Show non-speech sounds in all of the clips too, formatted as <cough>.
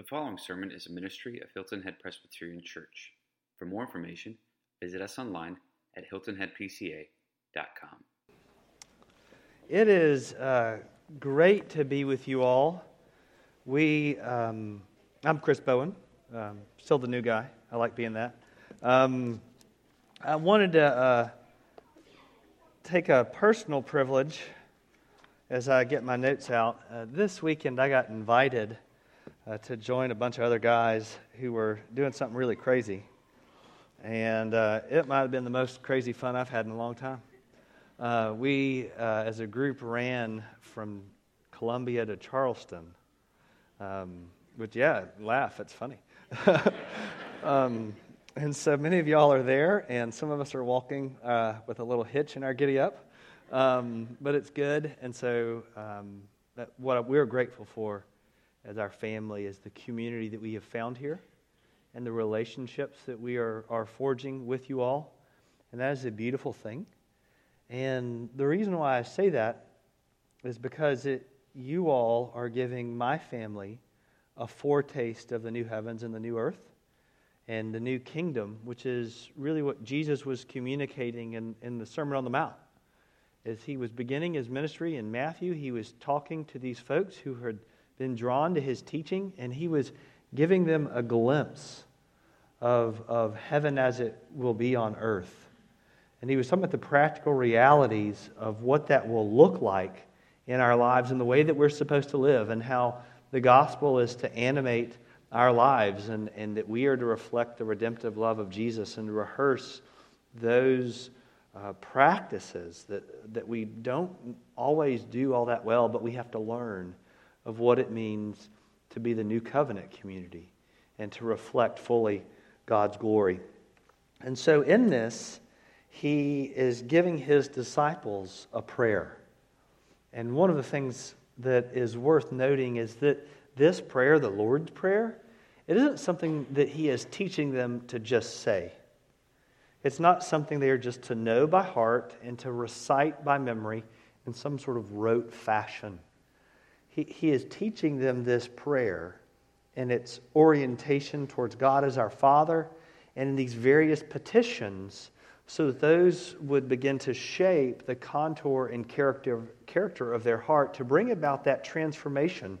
The following sermon is a ministry of Hilton Head Presbyterian Church. For more information, visit us online at hiltonheadpca.com. It is uh, great to be with you all. We, um, I'm Chris Bowen, um, still the new guy. I like being that. Um, I wanted to uh, take a personal privilege as I get my notes out. Uh, this weekend, I got invited uh, to join a bunch of other guys who were doing something really crazy. And uh, it might have been the most crazy fun I've had in a long time. Uh, we, uh, as a group, ran from Columbia to Charleston. Um, but yeah, laugh, it's funny. <laughs> um, and so many of y'all are there, and some of us are walking uh, with a little hitch in our giddy up. Um, but it's good, and so um, that, what we're grateful for as our family as the community that we have found here and the relationships that we are, are forging with you all. And that is a beautiful thing. And the reason why I say that is because it, you all are giving my family a foretaste of the new heavens and the new earth and the new kingdom, which is really what Jesus was communicating in, in the Sermon on the Mount. As he was beginning his ministry in Matthew, he was talking to these folks who had been drawn to his teaching, and he was giving them a glimpse of, of heaven as it will be on earth. And he was talking about the practical realities of what that will look like in our lives and the way that we're supposed to live, and how the gospel is to animate our lives, and, and that we are to reflect the redemptive love of Jesus and rehearse those uh, practices that, that we don't always do all that well, but we have to learn of what it means to be the new covenant community and to reflect fully God's glory. And so, in this, he is giving his disciples a prayer. And one of the things that is worth noting is that this prayer, the Lord's Prayer, it isn't something that he is teaching them to just say. It's not something they are just to know by heart and to recite by memory in some sort of rote fashion. He, he is teaching them this prayer and its orientation towards God as our Father and in these various petitions so that those would begin to shape the contour and character, character of their heart to bring about that transformation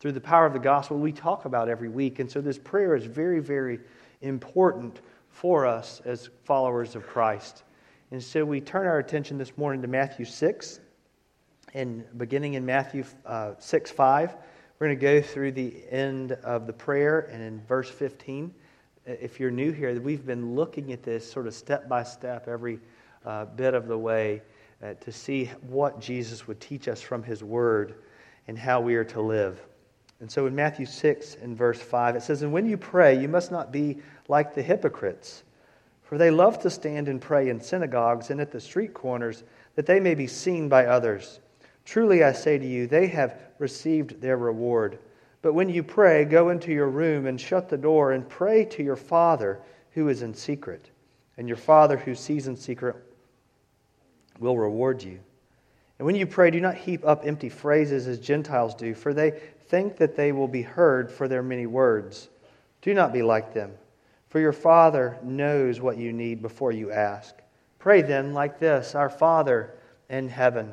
through the power of the gospel we talk about every week. And so this prayer is very, very important for us as followers of Christ. And so we turn our attention this morning to Matthew 6, and beginning in Matthew uh, 6 5, we're going to go through the end of the prayer, and in verse 15 if you're new here, we've been looking at this sort of step by step every uh, bit of the way uh, to see what Jesus would teach us from his word and how we are to live. And so in Matthew 6 and verse 5, it says, And when you pray, you must not be like the hypocrites, for they love to stand and pray in synagogues and at the street corners, that they may be seen by others. Truly I say to you, they have received their reward. But when you pray, go into your room and shut the door and pray to your Father who is in secret. And your Father who sees in secret will reward you. And when you pray, do not heap up empty phrases as Gentiles do, for they think that they will be heard for their many words. Do not be like them, for your Father knows what you need before you ask. Pray then like this Our Father in heaven,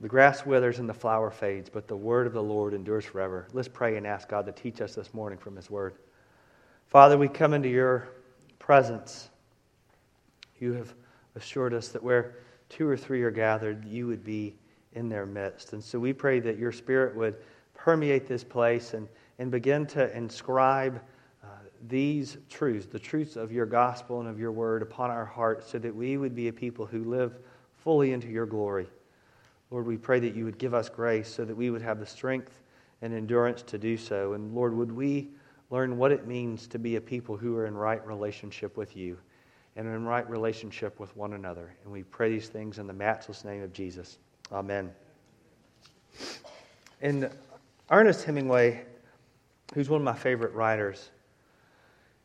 The grass withers and the flower fades, but the word of the Lord endures forever. Let's pray and ask God to teach us this morning from His word. Father, we come into your presence. You have assured us that where two or three are gathered, you would be in their midst. And so we pray that your spirit would permeate this place and, and begin to inscribe uh, these truths, the truths of your gospel and of your word, upon our hearts so that we would be a people who live fully into your glory. Lord, we pray that you would give us grace so that we would have the strength and endurance to do so. And Lord, would we learn what it means to be a people who are in right relationship with you and in right relationship with one another. And we pray these things in the matchless name of Jesus. Amen. And Ernest Hemingway, who's one of my favorite writers,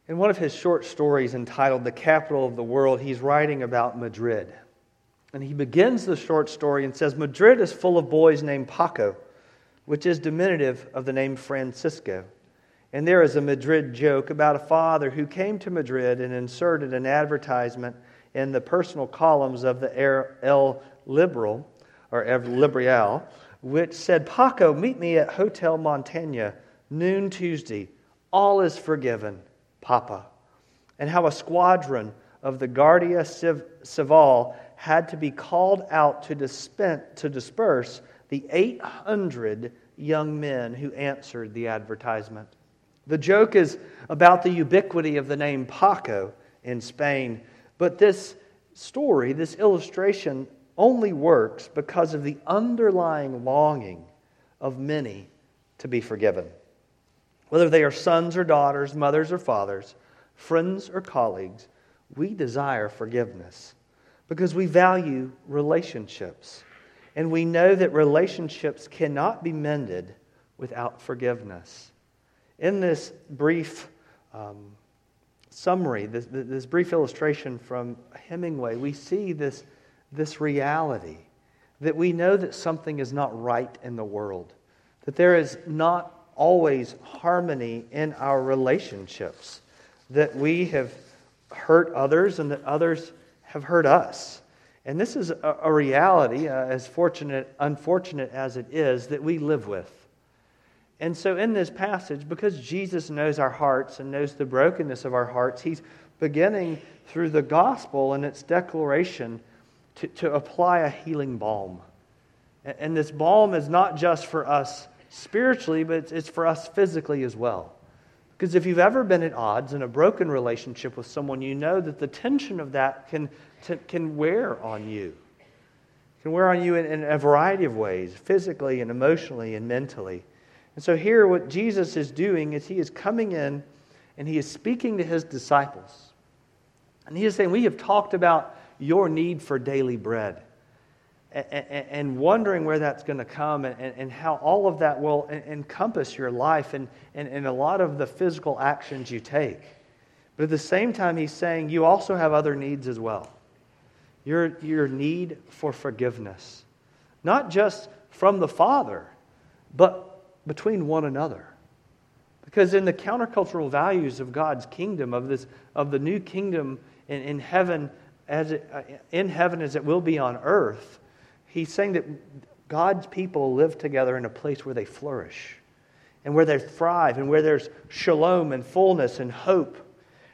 in one of his short stories entitled The Capital of the World, he's writing about Madrid. And he begins the short story and says Madrid is full of boys named Paco, which is diminutive of the name Francisco. And there is a Madrid joke about a father who came to Madrid and inserted an advertisement in the personal columns of the El Liberal, or El Liberal, which said, Paco, meet me at Hotel Montaigne, noon Tuesday. All is forgiven, Papa. And how a squadron of the Guardia Civil had to be called out to, dispense, to disperse the 800 young men who answered the advertisement. The joke is about the ubiquity of the name Paco in Spain, but this story, this illustration, only works because of the underlying longing of many to be forgiven. Whether they are sons or daughters, mothers or fathers, friends or colleagues, we desire forgiveness because we value relationships. And we know that relationships cannot be mended without forgiveness. In this brief um, summary, this, this brief illustration from Hemingway, we see this this reality that we know that something is not right in the world, that there is not always harmony in our relationships, that we have hurt others and that others have hurt us. And this is a, a reality, uh, as fortunate, unfortunate as it is, that we live with. And so, in this passage, because Jesus knows our hearts and knows the brokenness of our hearts, he's beginning through the gospel and its declaration to, to apply a healing balm. And, and this balm is not just for us spiritually, but it's, it's for us physically as well. Because if you've ever been at odds in a broken relationship with someone, you know that the tension of that can, t- can wear on you. Can wear on you in, in a variety of ways, physically and emotionally and mentally. And so here, what Jesus is doing is he is coming in and he is speaking to his disciples. And he is saying, We have talked about your need for daily bread and wondering where that's going to come and how all of that will encompass your life and a lot of the physical actions you take. But at the same time, he's saying you also have other needs as well. Your, your need for forgiveness, not just from the Father, but between one another. Because in the countercultural values of God's kingdom, of, this, of the new kingdom in, in heaven, as it, uh, in heaven as it will be on earth, he's saying that God's people live together in a place where they flourish and where they thrive and where there's shalom and fullness and hope.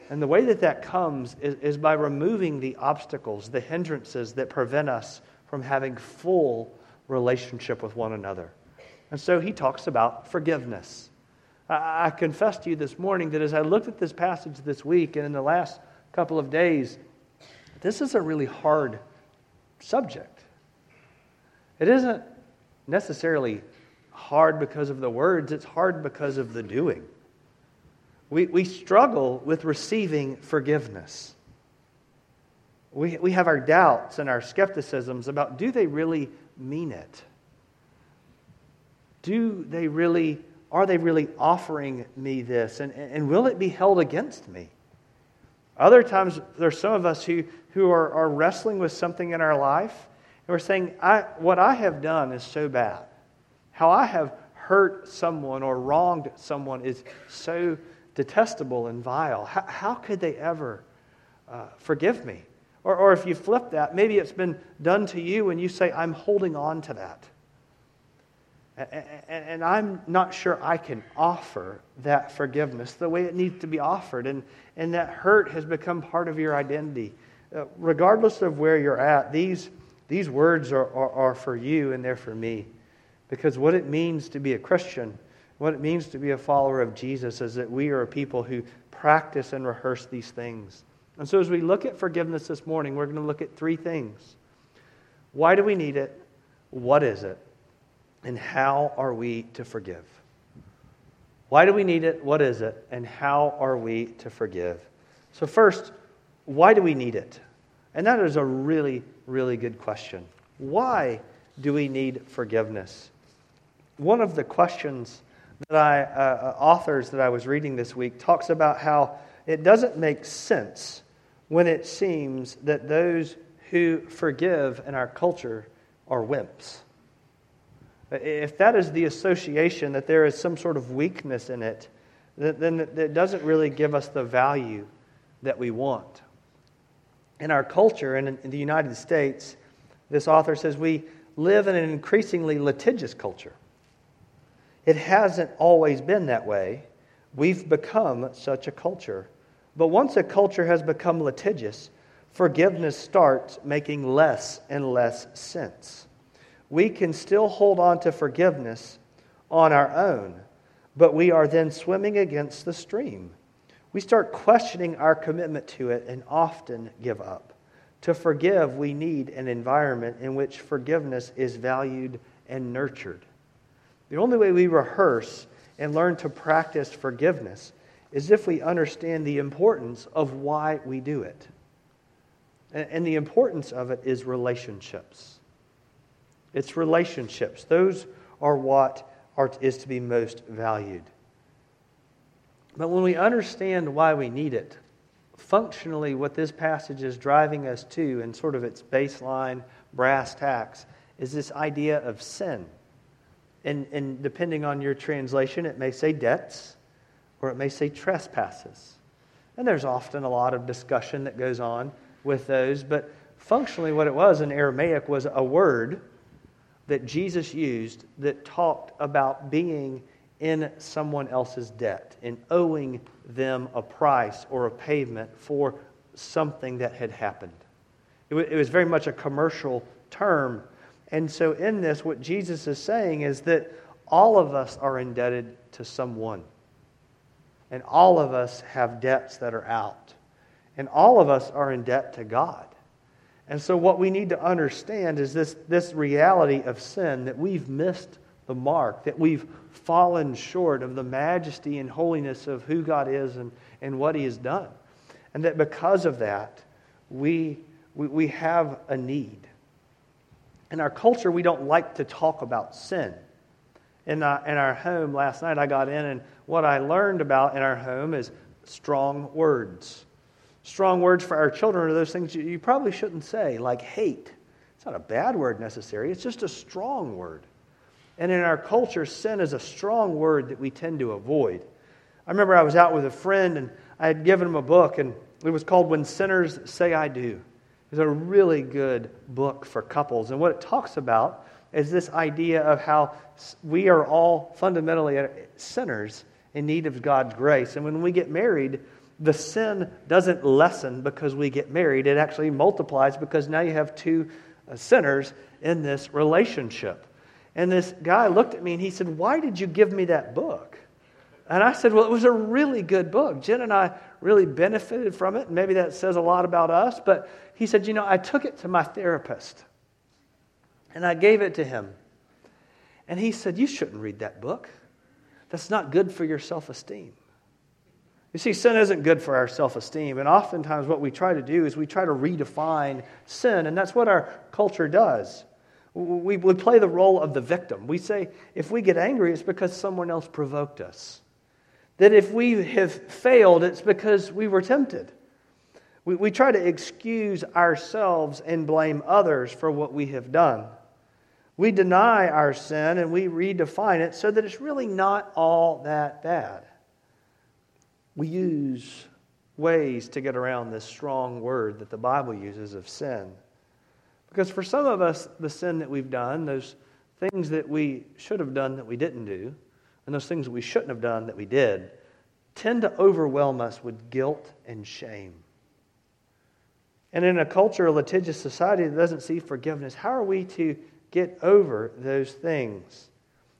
And the way that that comes is, is by removing the obstacles, the hindrances that prevent us from having full relationship with one another. And so he talks about forgiveness. I, I confess to you this morning that as I looked at this passage this week and in the last couple of days, this is a really hard subject. It isn't necessarily hard because of the words, it's hard because of the doing. We, we struggle with receiving forgiveness. We, we have our doubts and our skepticisms about do they really mean it? Do they really, are they really offering me this? And, and will it be held against me? Other times, there's some of us who, who are, are wrestling with something in our life, we're saying, I, What I have done is so bad. How I have hurt someone or wronged someone is so detestable and vile. How, how could they ever uh, forgive me? Or, or if you flip that, maybe it's been done to you and you say, I'm holding on to that. And I'm not sure I can offer that forgiveness the way it needs to be offered. And, and that hurt has become part of your identity. Uh, regardless of where you're at, these, these words are, are, are for you and they're for me. Because what it means to be a Christian, what it means to be a follower of Jesus, is that we are a people who practice and rehearse these things. And so, as we look at forgiveness this morning, we're going to look at three things. Why do we need it? What is it? And how are we to forgive? Why do we need it? What is it? And how are we to forgive? So, first, why do we need it? And that is a really, really good question. Why do we need forgiveness? One of the questions that I, uh, uh authors that I was reading this week talks about how it doesn't make sense when it seems that those who forgive in our culture are wimps. If that is the association, that there is some sort of weakness in it, then it doesn't really give us the value that we want. In our culture and in the United States, this author says we live in an increasingly litigious culture. It hasn't always been that way. We've become such a culture. But once a culture has become litigious, forgiveness starts making less and less sense we can still hold on to forgiveness on our own, but we are then swimming against the stream. We start questioning our commitment to it and often give up. To forgive, we need an environment in which forgiveness is valued and nurtured. The only way we rehearse and learn to practice forgiveness is if we understand the importance of why we do it. And the importance of it is relationships. It's relationships. Those are what are, is to be most valued. But when we understand why we need it, functionally, what this passage is driving us to, and sort of its baseline brass tacks, is this idea of sin. And, and depending on your translation, it may say debts or it may say trespasses. And there's often a lot of discussion that goes on with those, but functionally, what it was in Aramaic was a word that Jesus used that talked about being in someone else's debt and owing them a price or a payment for something that had happened. It was very much a commercial term. And so, in this, what Jesus is saying is that all of us are indebted to someone. And all of us have debts that are out. And all of us are in debt to God. And so, what we need to understand is this, this reality of sin that we've missed the mark, that we've fallen short of the majesty and holiness of who God is and, and what He has done. And that because of that, we, we, we have a need. In our culture, we don't like to talk about sin. In, uh, in our home last night, I got in, and what I learned about in our home is strong words strong words for our children are those things you probably shouldn't say, like hate. It's not a bad word necessarily, it's just a strong word. And in our culture, sin is a strong word that we tend to avoid. I remember I was out with a friend and I had given him a book, and it was called When Sinners Say I Do. It's a really good book for couples. And what it talks about is this idea of how we are all fundamentally sinners in need of God's grace. And when we get married, the sin doesn't lessen because we get married. It actually multiplies because now you have two uh, sinners in this relationship. And this guy looked at me and he said, Why did you give me that book? And I said, Well, it was a really good book. Jen and I really benefited from it. And maybe that says a lot about us. But he said, You know, I took it to my therapist and I gave it to him. And he said, You shouldn't read that book. That's not good for your self esteem. You see, sin isn't good for our self esteem. And oftentimes, what we try to do is we try to redefine sin, and that's what our culture does. We, we play the role of the victim. We say, if we get angry, it's because someone else provoked us. That if we have failed, it's because we were tempted. We, we try to excuse ourselves and blame others for what we have done. We deny our sin and we redefine it so that it's really not all that bad we use ways to get around this strong word that the Bible uses of sin. Because for some of us, the sin that we've done, those things that we should have done that we didn't do, and those things we shouldn't have done that we did, tend to overwhelm us with guilt and shame. And in a culture, a litigious society that doesn't see forgiveness, how are we to get over those things?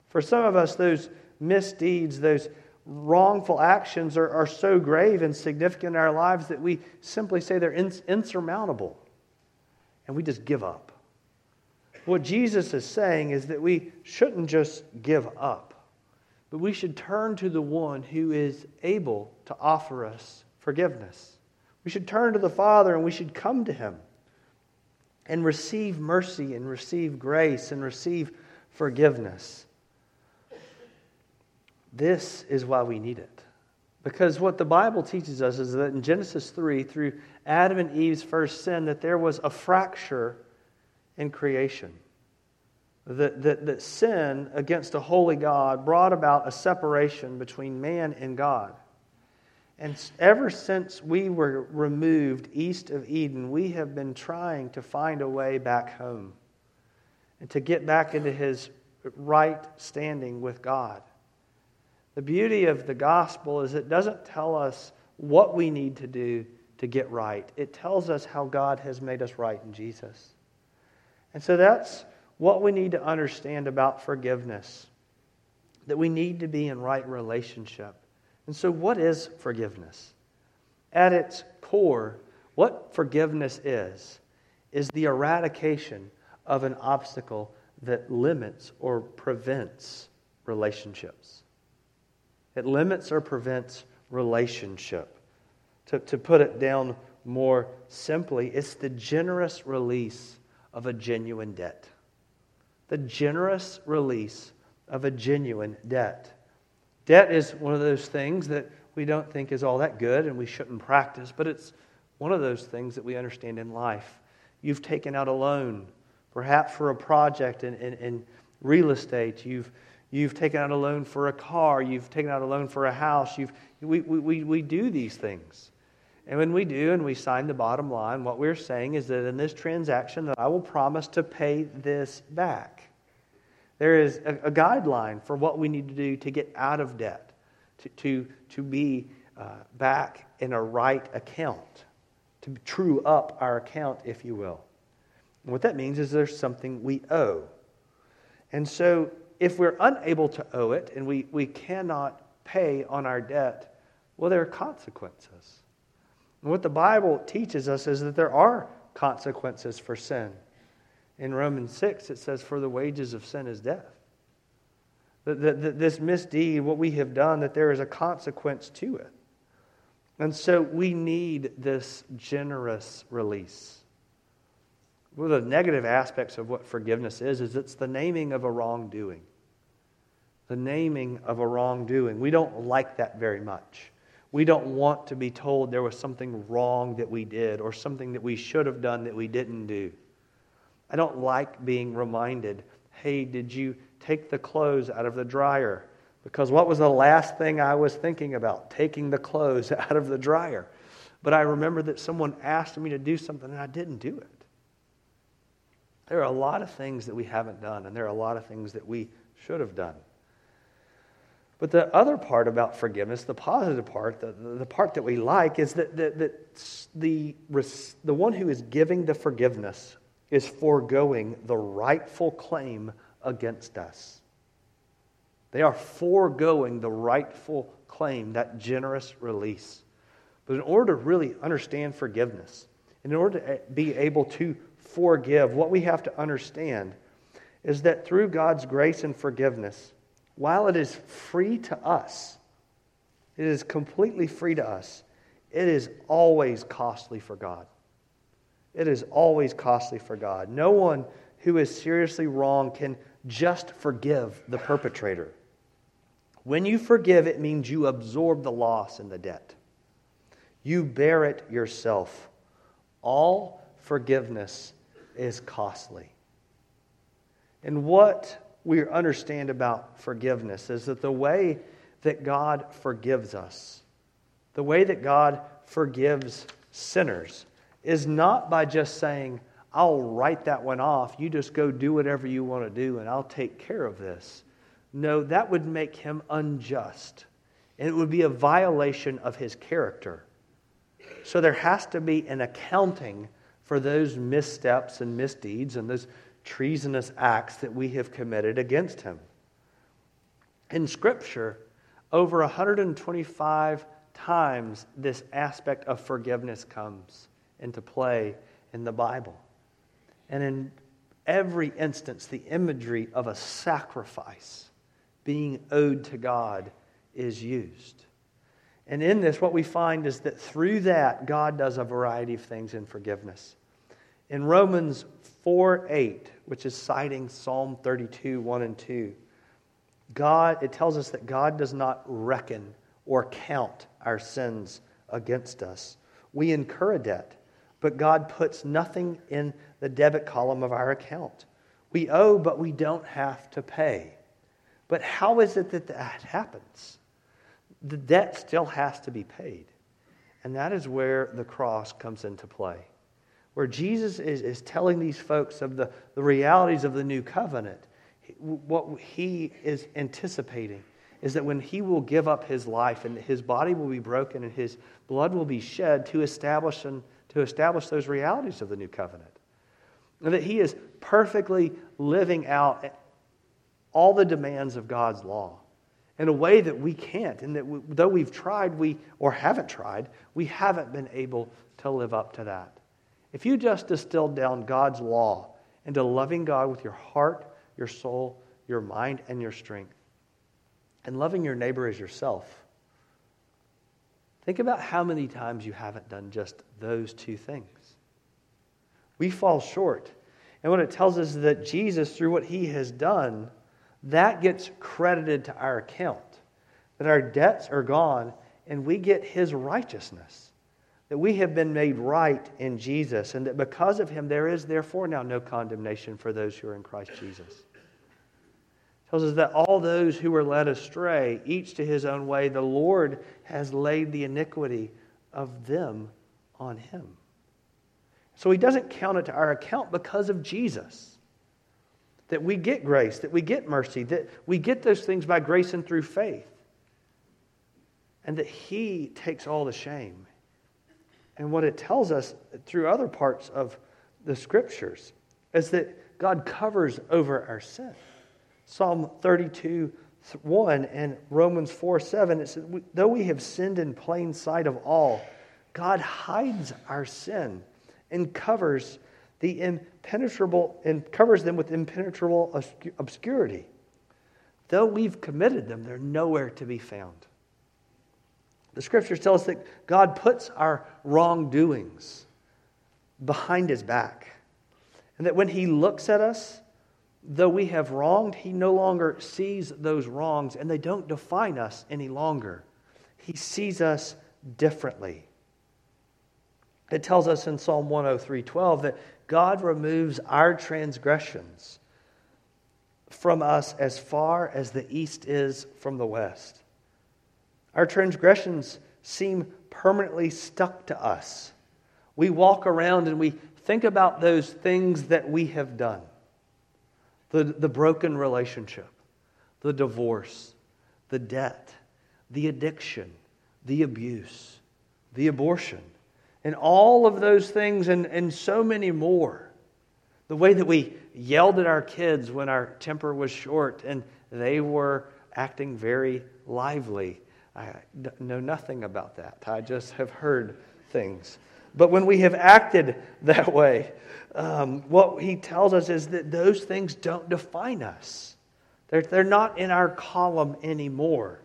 For some of us, those misdeeds, those wrongful actions are, are so grave and significant in our lives that we simply say they're ins- insurmountable and we just give up. What Jesus is saying is that we shouldn't just give up, but we should turn to the one who is able to offer us forgiveness. We should turn to the Father and we should come to him and receive mercy and receive grace and receive forgiveness. This is why we need it. Because what the Bible teaches us is that in Genesis 3, through Adam and Eve's first sin, that there was a fracture in creation. That, that, that sin against a holy God brought about a separation between man and God. And ever since we were removed east of Eden, we have been trying to find a way back home and to get back into his right standing with God. The beauty of the gospel is it doesn't tell us what we need to do to get right, it tells us how God has made us right in Jesus. And so that's what we need to understand about forgiveness that we need to be in right relationship. And so, what is forgiveness? At its core, what forgiveness is, is the eradication of an obstacle that limits or prevents relationships. It limits or prevents relationship. To, to put it down more simply, it's the generous release of a genuine debt. The generous release of a genuine debt. Debt is one of those things that we don't think is all that good and we shouldn't practice, but it's one of those things that we understand in life. You've taken out a loan, perhaps for a project in, in, in real estate. You've, you've taken out a loan for a car. You've taken out a loan for a house. You've, we, we, we do these things. And when we do and we sign the bottom line, what we're saying is that in this transaction that I will promise to pay this back. There is a, a guideline for what we need to do to get out of debt, to, to, to be uh, back in a right account, to true up our account, if you will. And what that means is there's something we owe. And so if we're unable to owe it and we, we cannot pay on our debt, well, there are consequences. And what the Bible teaches us is that there are consequences for sin. In Romans 6, it says, For the wages of sin is death. That, that, that this misdeed, what we have done, that there is a consequence to it. And so we need this generous release. One of the negative aspects of what forgiveness is, is it's the naming of a wrongdoing. The naming of a wrongdoing. We don't like that very much. We don't want to be told there was something wrong that we did or something that we should have done that we didn't do. I don't like being reminded, hey, did you take the clothes out of the dryer? Because what was the last thing I was thinking about? Taking the clothes <laughs> out of the dryer. But I remember that someone asked me to do something and I didn't do it. There are a lot of things that we haven't done, and there are a lot of things that we should have done. But the other part about forgiveness, the positive part, the, the part that we like, is that, that, that the, the one who is giving the forgiveness is foregoing the rightful claim against us. They are foregoing the rightful claim, that generous release. But in order to really understand forgiveness, in order to eh, be able to forgive, what we have to understand is that through God's grace and forgiveness, while it is free to us, it is completely free to us, it is always costly for God. It is always costly for God. No one who is seriously wrong can just forgive the perpetrator. When you forgive, it means you absorb the loss and the debt. You bear it yourself. All forgiveness is costly. And what we understand about forgiveness is that the way that God forgives us, the way that God forgives sinners, is not by just saying, I'll write that one off. You just go do whatever you want to do, and I'll take care of this. No, that would make him unjust, and it would be a violation of his character. So there has to be an accounting for those missteps and misdeeds and those treasonous acts that we have committed against him. In Scripture, over 125 times this aspect of forgiveness comes into play in the Bible. And in every instance, the imagery of a sacrifice being owed to God is used. And in this, what we find is that through that, God does a variety of things in forgiveness. In Romans 4 8, which is citing Psalm 32 1 and 2, God, it tells us that God does not reckon or count our sins against us. We incur a debt, but God puts nothing in the debit column of our account. We owe, but we don't have to pay. But how is it that that happens? the debt still has to be paid. And that is where the cross comes into play. Where Jesus is, is telling these folks of the, the realities of the new covenant, what he is anticipating is that when he will give up his life and his body will be broken and his blood will be shed to establish, and, to establish those realities of the new covenant. And that he is perfectly living out all the demands of God's law in a way that we can't. And that we, though we've tried, we, or haven't tried, we haven't been able to live up to that. If you just distilled down God's law into loving God with your heart, your soul, your mind, and your strength, and loving your neighbor as yourself, think about how many times you haven't done just those two things. We fall short. And what it tells us is that Jesus, through what he has done, that gets credited to our account. That our debts are gone and we get his righteousness. That we have been made right in Jesus, and that because of him, there is therefore now no condemnation for those who are in Christ Jesus. It tells us that all those who were led astray, each to his own way, the Lord has laid the iniquity of them on him. So he doesn't count it to our account because of Jesus that we get grace, that we get mercy, that we get those things by grace and through faith. And that He takes all the shame. And what it tells us through other parts of the scriptures is that God covers over our sin. Psalm 32 1 and Romans 4 7, it says, Though we have sinned in plain sight of all, God hides our sin and covers the impenetrable and covers them with impenetrable obscurity. Though we've committed them, they're nowhere to be found. The scriptures tell us that God puts our wrongdoings behind his back. And that when he looks at us, though we have wronged, he no longer sees those wrongs and they don't define us any longer. He sees us differently. It tells us in Psalm 103:12 that God removes our transgressions from us as far as the east is from the west. Our transgressions seem permanently stuck to us. We walk around and we think about those things that we have done the, the broken relationship, the divorce, the debt, the addiction, the abuse, the abortion and all of those things and, and so many more. The way that we yelled at our kids when our temper was short and they were acting very lively. I know nothing about that. I just have heard things. But when we have acted that way, um, what he tells us is that those things don't define us. They're, they're not in our column anymore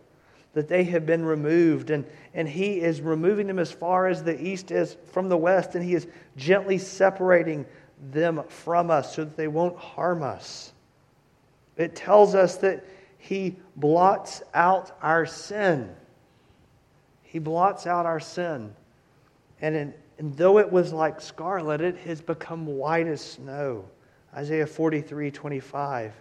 that they have been removed, and, and He is removing them as far as the east is from the west, and He is gently separating them from us so that they won't harm us. It tells us that He blots out our sin. He blots out our sin. And, in, and though it was like scarlet, it has become white as snow. Isaiah 43 25.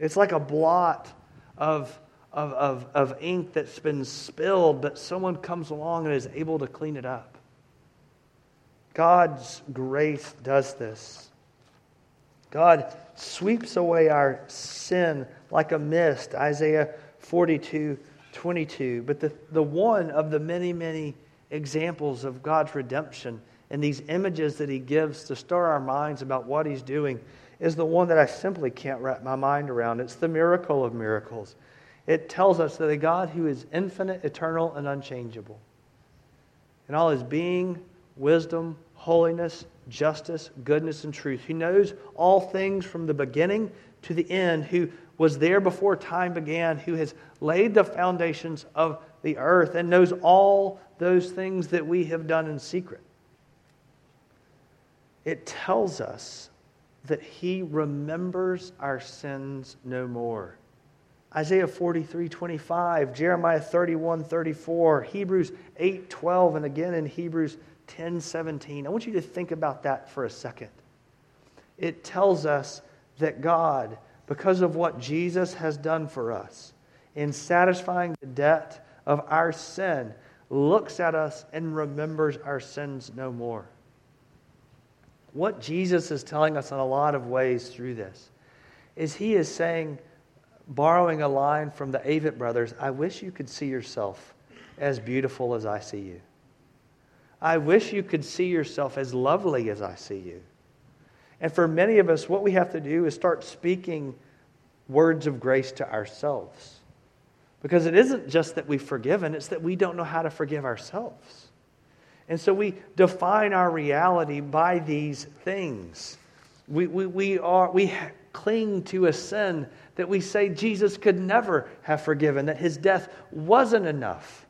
It's like a blot of of, of, of ink that's been spilled, but someone comes along and is able to clean it up. God's grace does this. God sweeps away our sin like a mist, Isaiah 42 22. But the, the one of the many, many examples of God's redemption and these images that He gives to stir our minds about what He's doing is the one that I simply can't wrap my mind around. It's the miracle of miracles. It tells us that a God who is infinite, eternal, and unchangeable, in all his being, wisdom, holiness, justice, goodness, and truth, who knows all things from the beginning to the end, who was there before time began, who has laid the foundations of the earth and knows all those things that we have done in secret. It tells us that he remembers our sins no more. Isaiah 43, 25, Jeremiah 31, 34, Hebrews 8, 12, and again in Hebrews 10, 17. I want you to think about that for a second. It tells us that God, because of what Jesus has done for us in satisfying the debt of our sin, looks at us and remembers our sins no more. What Jesus is telling us in a lot of ways through this is he is saying, borrowing a line from the Avett brothers, I wish you could see yourself as beautiful as I see you. I wish you could see yourself as lovely as I see you. And for many of us, what we have to do is start speaking words of grace to ourselves. Because it isn't just that we've forgiven, it's that we don't know how to forgive ourselves. And so we define our reality by these things. We, we, we, are, we cling to a sin that we say Jesus could never have forgiven, that his death wasn't enough.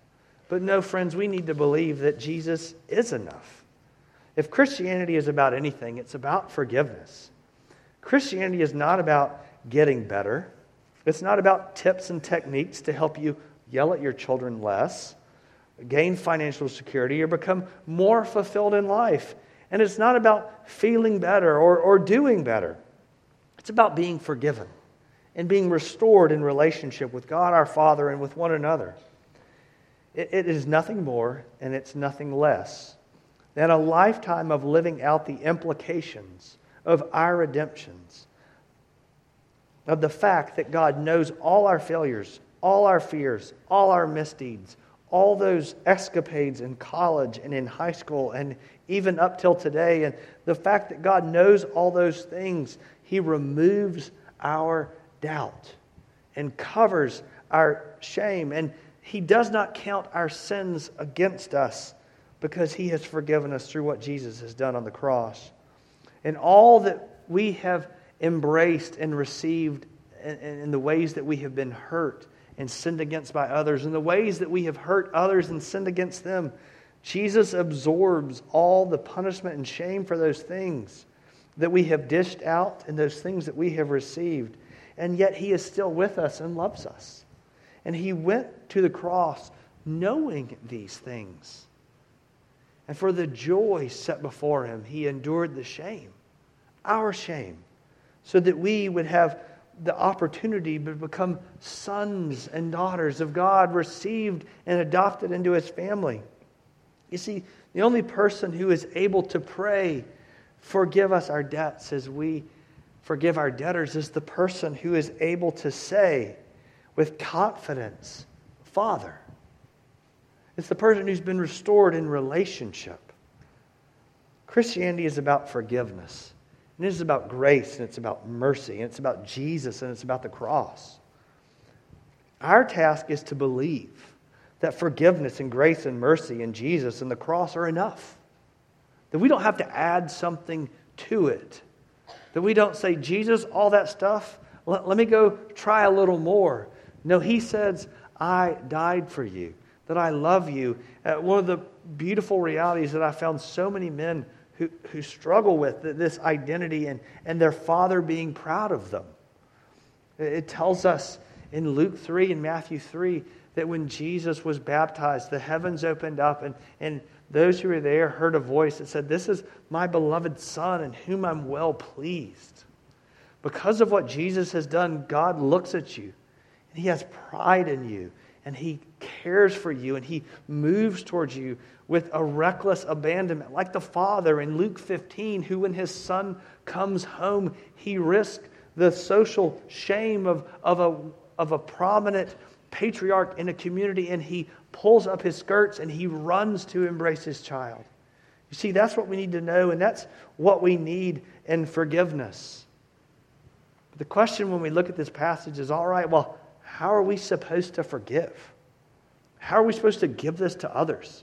But no, friends, we need to believe that Jesus is enough. If Christianity is about anything, it's about forgiveness. Christianity is not about getting better, it's not about tips and techniques to help you yell at your children less, gain financial security, or become more fulfilled in life. And it's not about feeling better or, or doing better. It's about being forgiven and being restored in relationship with God our Father and with one another. It, it is nothing more and it's nothing less than a lifetime of living out the implications of our redemptions, of the fact that God knows all our failures, all our fears, all our misdeeds, all those escapades in college and in high school and even up till today, and the fact that God knows all those things, He removes our doubt and covers our shame. And He does not count our sins against us because He has forgiven us through what Jesus has done on the cross. And all that we have embraced and received in the ways that we have been hurt and sinned against by others, in the ways that we have hurt others and sinned against them, Jesus absorbs all the punishment and shame for those things that we have dished out and those things that we have received and yet he is still with us and loves us. And he went to the cross knowing these things. And for the joy set before him, he endured the shame, our shame, so that we would have the opportunity to become sons and daughters of God, received and adopted into his family. You see, the only person who is able to pray, forgive us our debts as we forgive our debtors is the person who is able to say with confidence, Father. It's the person who's been restored in relationship. Christianity is about forgiveness. And it is about grace, and it's about mercy, and it's about Jesus, and it's about the cross. Our task is to believe that forgiveness and grace and mercy and Jesus and the cross are enough. That we don't have to add something to it. That we don't say, Jesus, all that stuff, let, let me go try a little more. No, he says, I died for you, that I love you. Uh, one of the beautiful realities that I found so many men who, who struggle with this identity and, and their father being proud of them. It tells us in Luke 3 and Matthew 3 that when Jesus was baptized, the heavens opened up and, and those who were there heard a voice that said, This is my beloved Son in whom I'm well pleased. Because of what Jesus has done, God looks at you He has pride in you and He cares for you and He moves towards you with a reckless abandonment, like the Father in Luke 15, who, when His Son comes home, He risks the social shame of, of, a, of a prominent patriarch in a community and He pulls up his skirts and he runs to embrace his child. You see, that's what we need to know, and that's what we need in forgiveness. But the question when we look at this passage is all right, well, how are we supposed to forgive? How are we supposed to give this to others?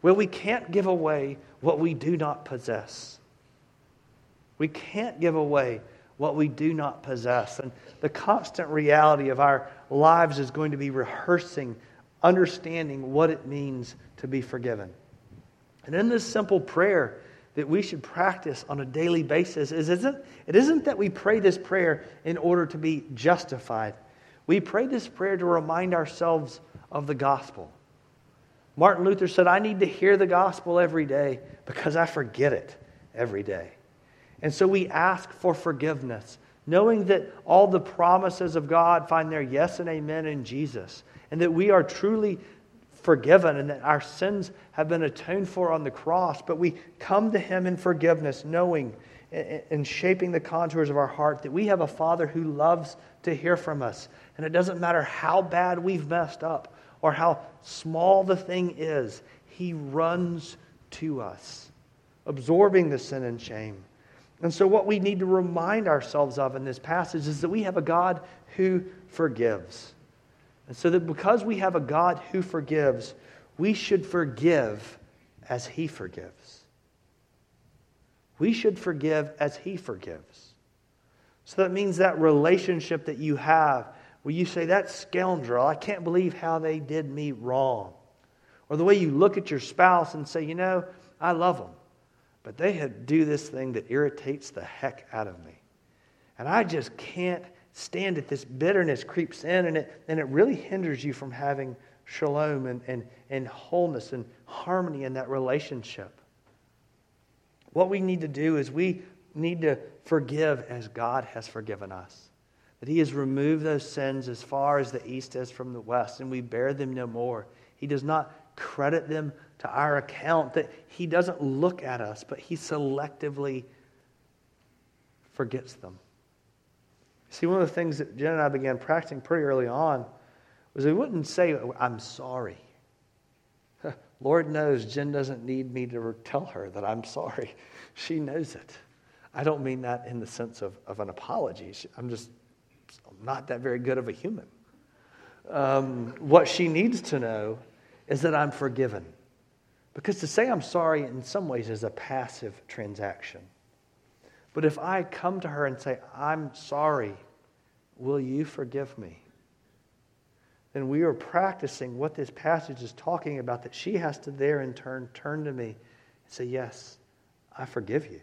Well, we can't give away what we do not possess. We can't give away what we do not possess. And the constant reality of our lives is going to be rehearsing, understanding what it means to be forgiven. And in this simple prayer that we should practice on a daily basis is isn't, it isn't that we pray this prayer in order to be justified. We pray this prayer to remind ourselves of the gospel. Martin Luther said, I need to hear the gospel every day because I forget it every day. And so we ask for forgiveness, knowing that all the promises of God find their yes and amen in Jesus, and that we are truly forgiven and that our sins have been atoned for on the cross. But we come to Him in forgiveness, knowing and shaping the contours of our heart that we have a Father who loves to hear from us. And it doesn't matter how bad we've messed up or how small the thing is, He runs to us, absorbing the sin and shame. And so, what we need to remind ourselves of in this passage is that we have a God who forgives. And so, that because we have a God who forgives, we should forgive as He forgives. We should forgive as He forgives. So that means that relationship that you have where you say, That scoundrel, I can't believe how they did me wrong. Or the way you look at your spouse and say, You know, I love them. But they do this thing that irritates the heck out of me. And I just can't stand it. This bitterness creeps in, and it, and it really hinders you from having shalom and, and, and wholeness and harmony in that relationship. What we need to do is we need to forgive as God has forgiven us. That He has removed those sins as far as the east is from the west, and we bear them no more. He does not credit them to our account, that He doesn't look at us, but He selectively forgets them. See, one of the things that Jen and I began practicing pretty early on was we wouldn't say, oh, I'm sorry. Lord knows Jen doesn't need me to tell her that I'm sorry. <laughs> She knows it. I don't mean that in the sense of, of an apology. I'm just I'm not that very good of a human. Um, what she needs to know is that I'm forgiven. Because to say I'm sorry in some ways is a passive transaction. But if I come to her and say, I'm sorry, will you forgive me? Then we are practicing what this passage is talking about, that she has to there in turn turn to me and say, Yes, I forgive you.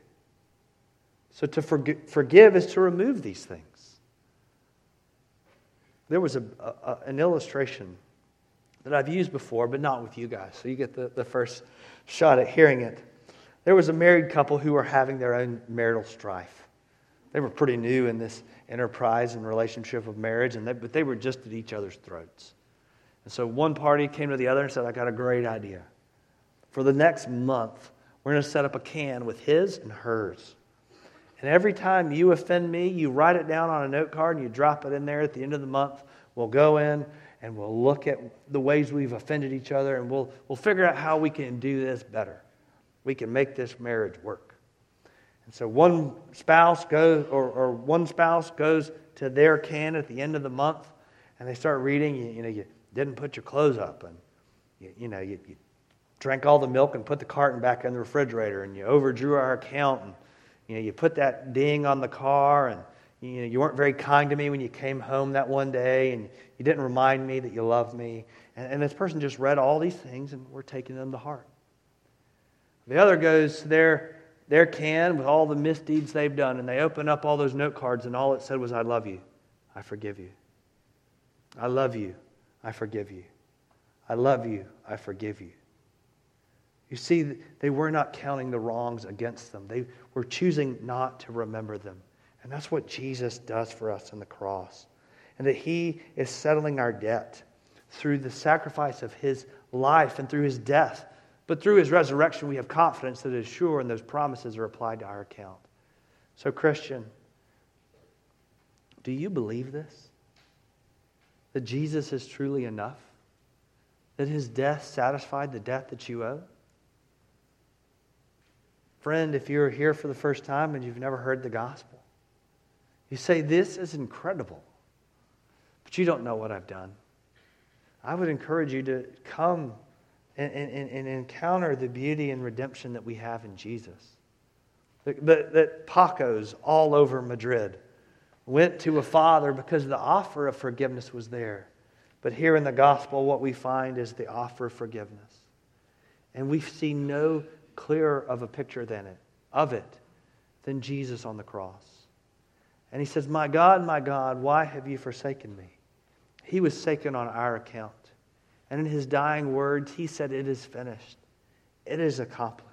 So to forg- forgive is to remove these things. There was a, a, an illustration that I've used before, but not with you guys. So you get the, the first shot at hearing it. There was a married couple who were having their own marital strife. They were pretty new in this enterprise and relationship of marriage, and they, but they were just at each other's throats. And so one party came to the other and said, I got a great idea. For the next month, we're going to set up a can with his and hers. And every time you offend me, you write it down on a note card and you drop it in there at the end of the month. We'll go in and we'll look at the ways we've offended each other and we'll, we'll figure out how we can do this better. We can make this marriage work. And so one spouse goes, or, or one spouse goes to their can at the end of the month and they start reading, you, you know, you didn't put your clothes up and, you, you know, you, you drank all the milk and put the carton back in the refrigerator and you overdrew our account and, you know, you put that ding on the car and you, know, you weren't very kind to me when you came home that one day, and you didn't remind me that you loved me. And, and this person just read all these things, and we're taking them to heart. The other goes to their, their can with all the misdeeds they've done, and they open up all those note cards, and all it said was, I love you. I forgive you. I love you. I forgive you. I love you. I forgive you. You see, they were not counting the wrongs against them, they were choosing not to remember them. And that's what Jesus does for us on the cross. And that He is settling our debt through the sacrifice of His life and through His death. But through His resurrection, we have confidence that it is sure and those promises are applied to our account. So, Christian, do you believe this? That Jesus is truly enough? That His death satisfied the debt that you owe? Friend, if you're here for the first time and you've never heard the gospel, you say, This is incredible, but you don't know what I've done. I would encourage you to come and, and, and encounter the beauty and redemption that we have in Jesus. That, that Pacos all over Madrid went to a father because the offer of forgiveness was there. But here in the gospel, what we find is the offer of forgiveness. And we see no clearer of a picture than it, of it than Jesus on the cross. And he says, My God, my God, why have you forsaken me? He was taken on our account. And in his dying words, he said, It is finished, it is accomplished.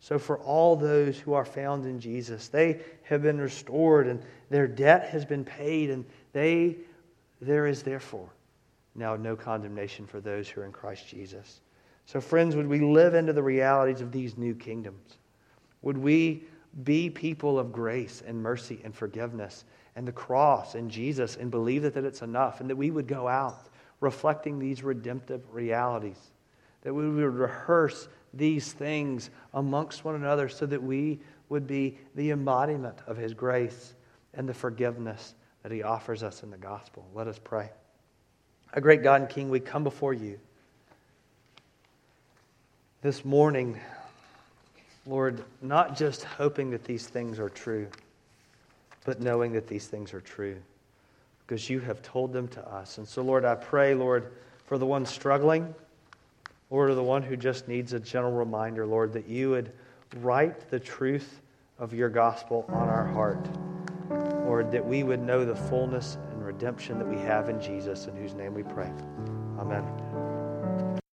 So, for all those who are found in Jesus, they have been restored and their debt has been paid, and they, there is therefore now no condemnation for those who are in Christ Jesus. So, friends, would we live into the realities of these new kingdoms? Would we be people of grace and mercy and forgiveness and the cross and Jesus and believe that, that it's enough and that we would go out reflecting these redemptive realities? That we would rehearse these things amongst one another so that we would be the embodiment of His grace and the forgiveness that He offers us in the gospel. Let us pray. A great God and King, we come before you this morning, Lord, not just hoping that these things are true, but knowing that these things are true because you have told them to us. And so, Lord, I pray, Lord, for the one struggling Lord, or the one who just needs a gentle reminder, Lord, that you would write the truth of your gospel on our heart. Lord, that we would know the fullness and redemption that we have in Jesus, in whose name we pray. Amen.